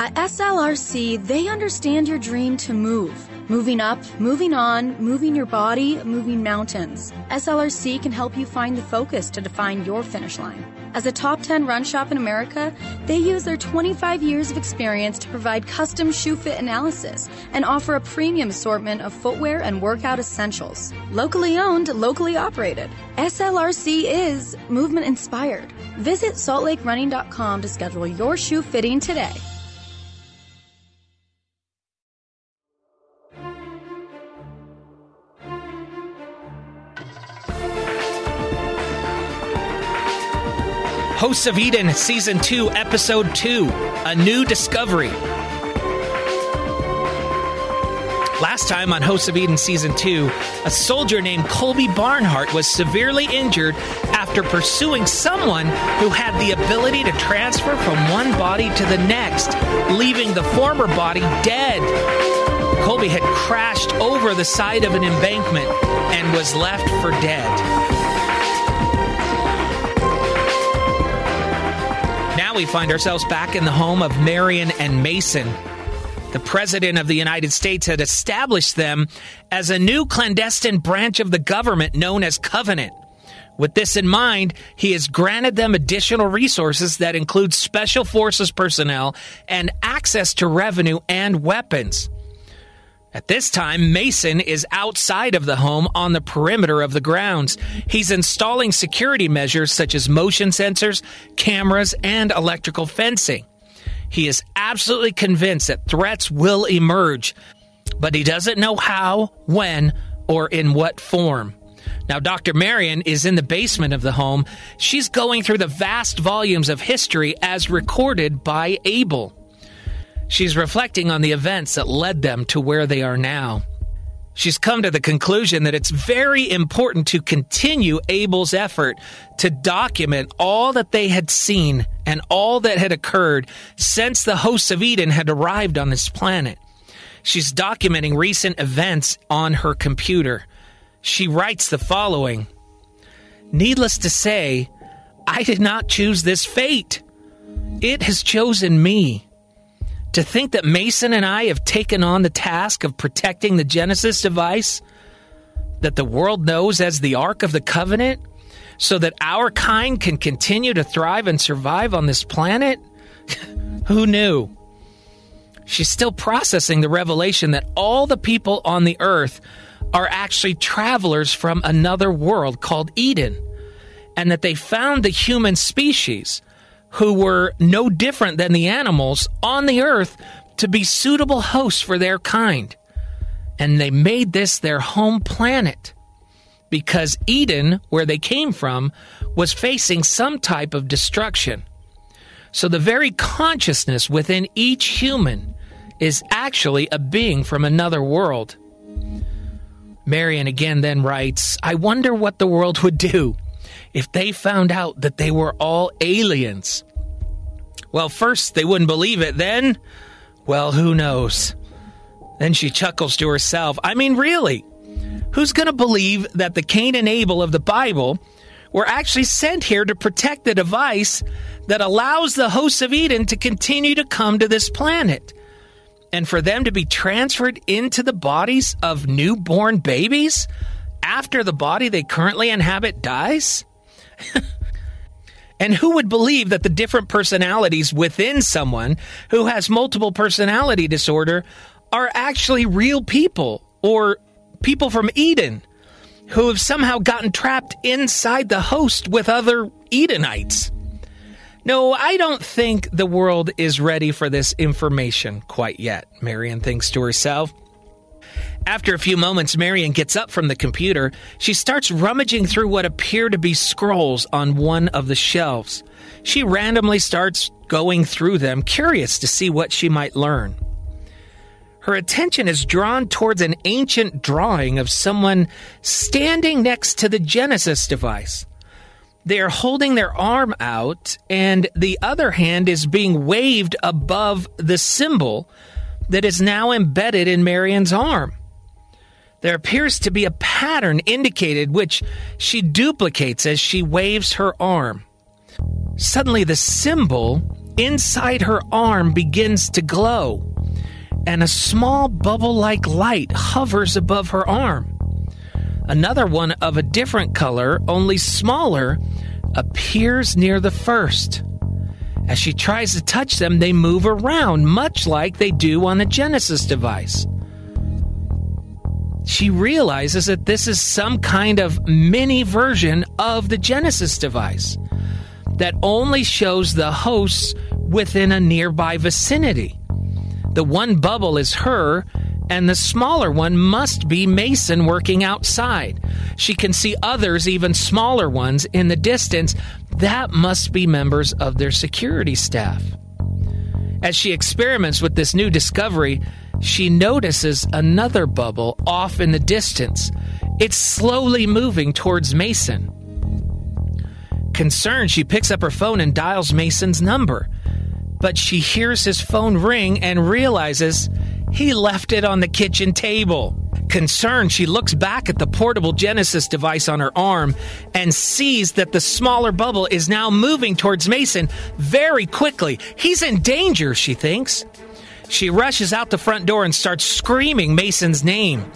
At SLRC, they understand your dream to move. Moving up, moving on, moving your body, moving mountains. SLRC can help you find the focus to define your finish line. As a top 10 run shop in America, they use their 25 years of experience to provide custom shoe fit analysis and offer a premium assortment of footwear and workout essentials. Locally owned, locally operated. SLRC is movement inspired. Visit saltlakerunning.com to schedule your shoe fitting today. Hosts of Eden, Season 2, Episode 2 A New Discovery. Last time on Hosts of Eden Season 2, a soldier named Colby Barnhart was severely injured after pursuing someone who had the ability to transfer from one body to the next, leaving the former body dead. Colby had crashed over the side of an embankment and was left for dead. We find ourselves back in the home of Marion and Mason. The President of the United States had established them as a new clandestine branch of the government known as Covenant. With this in mind, he has granted them additional resources that include special forces personnel and access to revenue and weapons. At this time, Mason is outside of the home on the perimeter of the grounds. He's installing security measures such as motion sensors, cameras, and electrical fencing. He is absolutely convinced that threats will emerge, but he doesn't know how, when, or in what form. Now, Dr. Marion is in the basement of the home. She's going through the vast volumes of history as recorded by Abel. She's reflecting on the events that led them to where they are now. She's come to the conclusion that it's very important to continue Abel's effort to document all that they had seen and all that had occurred since the hosts of Eden had arrived on this planet. She's documenting recent events on her computer. She writes the following Needless to say, I did not choose this fate. It has chosen me. To think that Mason and I have taken on the task of protecting the Genesis device that the world knows as the Ark of the Covenant so that our kind can continue to thrive and survive on this planet? Who knew? She's still processing the revelation that all the people on the earth are actually travelers from another world called Eden, and that they found the human species who were no different than the animals on the earth to be suitable hosts for their kind. And they made this their home planet because Eden, where they came from, was facing some type of destruction. So the very consciousness within each human is actually a being from another world. Marion again then writes, I wonder what the world would do if they found out that they were all aliens. Well, first they wouldn't believe it, then, well, who knows? Then she chuckles to herself. I mean, really, who's going to believe that the Cain and Abel of the Bible were actually sent here to protect the device that allows the hosts of Eden to continue to come to this planet? And for them to be transferred into the bodies of newborn babies after the body they currently inhabit dies? And who would believe that the different personalities within someone who has multiple personality disorder are actually real people or people from Eden who have somehow gotten trapped inside the host with other Edenites? No, I don't think the world is ready for this information quite yet, Marion thinks to herself. After a few moments, Marion gets up from the computer. She starts rummaging through what appear to be scrolls on one of the shelves. She randomly starts going through them, curious to see what she might learn. Her attention is drawn towards an ancient drawing of someone standing next to the Genesis device. They are holding their arm out, and the other hand is being waved above the symbol that is now embedded in Marion's arm. There appears to be a pattern indicated which she duplicates as she waves her arm. Suddenly, the symbol inside her arm begins to glow, and a small bubble like light hovers above her arm. Another one of a different color, only smaller, appears near the first. As she tries to touch them, they move around, much like they do on the Genesis device she realizes that this is some kind of mini version of the Genesis device that only shows the hosts within a nearby vicinity. The one bubble is her, and the smaller one must be Mason working outside. She can see others, even smaller ones, in the distance. That must be members of their security staff. As she experiments with this new discovery, she notices another bubble off in the distance. It's slowly moving towards Mason. Concerned, she picks up her phone and dials Mason's number. But she hears his phone ring and realizes he left it on the kitchen table. Concerned, she looks back at the portable Genesis device on her arm and sees that the smaller bubble is now moving towards Mason very quickly. He's in danger, she thinks. She rushes out the front door and starts screaming Mason's name.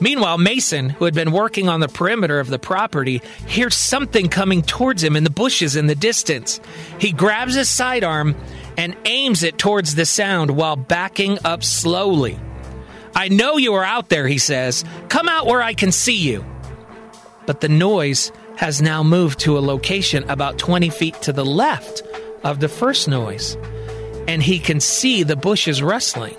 Meanwhile, Mason, who had been working on the perimeter of the property, hears something coming towards him in the bushes in the distance. He grabs his sidearm and aims it towards the sound while backing up slowly. I know you are out there, he says. Come out where I can see you. But the noise has now moved to a location about 20 feet to the left of the first noise and he can see the bushes rustling.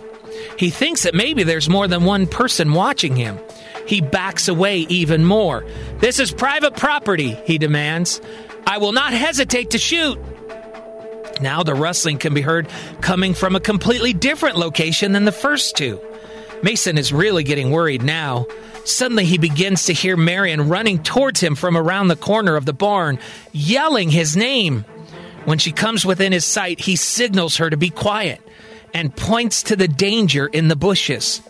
He thinks that maybe there's more than one person watching him. He backs away even more. This is private property, he demands. I will not hesitate to shoot. Now the rustling can be heard coming from a completely different location than the first two. Mason is really getting worried now. Suddenly, he begins to hear Marion running towards him from around the corner of the barn, yelling his name. When she comes within his sight, he signals her to be quiet and points to the danger in the bushes.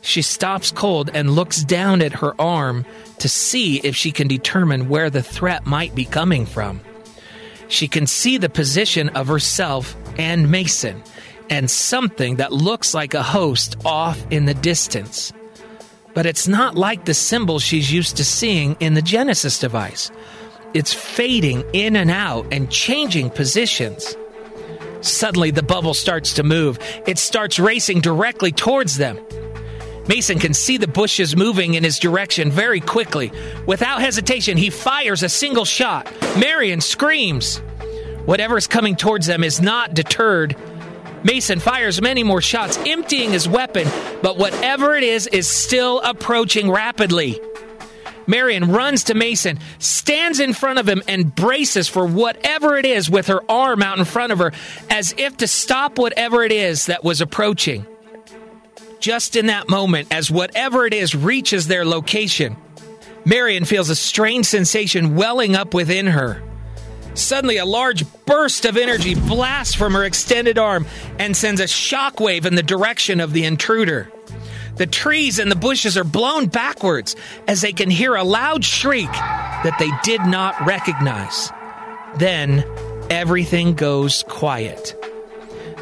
She stops cold and looks down at her arm to see if she can determine where the threat might be coming from. She can see the position of herself and Mason and something that looks like a host off in the distance. But it's not like the symbol she's used to seeing in the Genesis device it's fading in and out and changing positions. Suddenly, the bubble starts to move. It starts racing directly towards them. Mason can see the bushes moving in his direction very quickly. Without hesitation, he fires a single shot. Marion screams. Whatever is coming towards them is not deterred. Mason fires many more shots, emptying his weapon, but whatever it is is still approaching rapidly. Marion runs to Mason, stands in front of him, and braces for whatever it is with her arm out in front of her, as if to stop whatever it is that was approaching. Just in that moment, as whatever it is reaches their location, Marion feels a strange sensation welling up within her. Suddenly, a large burst of energy blasts from her extended arm and sends a shockwave in the direction of the intruder. The trees and the bushes are blown backwards as they can hear a loud shriek that they did not recognize. Then everything goes quiet.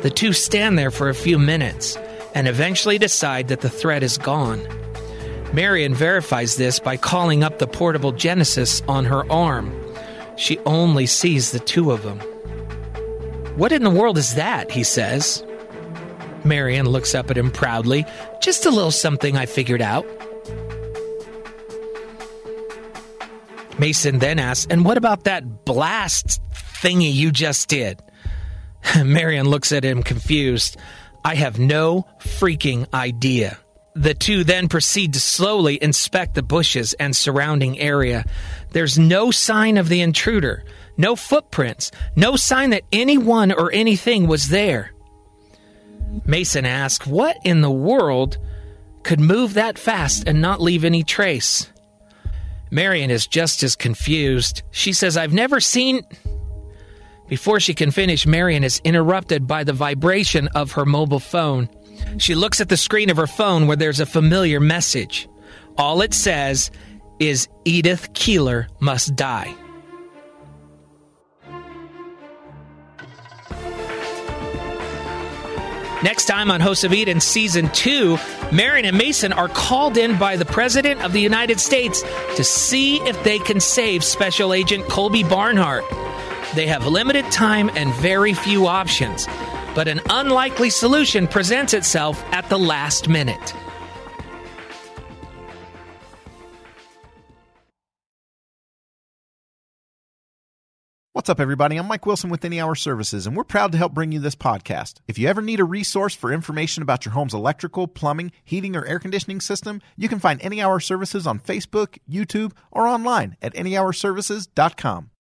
The two stand there for a few minutes and eventually decide that the threat is gone. Marion verifies this by calling up the portable Genesis on her arm. She only sees the two of them. What in the world is that? he says. Marion looks up at him proudly. Just a little something I figured out. Mason then asks, And what about that blast thingy you just did? Marion looks at him confused. I have no freaking idea. The two then proceed to slowly inspect the bushes and surrounding area. There's no sign of the intruder, no footprints, no sign that anyone or anything was there. Mason asks, What in the world could move that fast and not leave any trace? Marion is just as confused. She says, I've never seen. Before she can finish, Marion is interrupted by the vibration of her mobile phone. She looks at the screen of her phone where there's a familiar message. All it says is Edith Keeler must die. Next time on Hosts of Eden Season 2, Marion and Mason are called in by the President of the United States to see if they can save Special Agent Colby Barnhart. They have limited time and very few options, but an unlikely solution presents itself at the last minute. What's up, everybody? I'm Mike Wilson with Any Hour Services, and we're proud to help bring you this podcast. If you ever need a resource for information about your home's electrical, plumbing, heating, or air conditioning system, you can find Any Hour Services on Facebook, YouTube, or online at anyhourservices.com.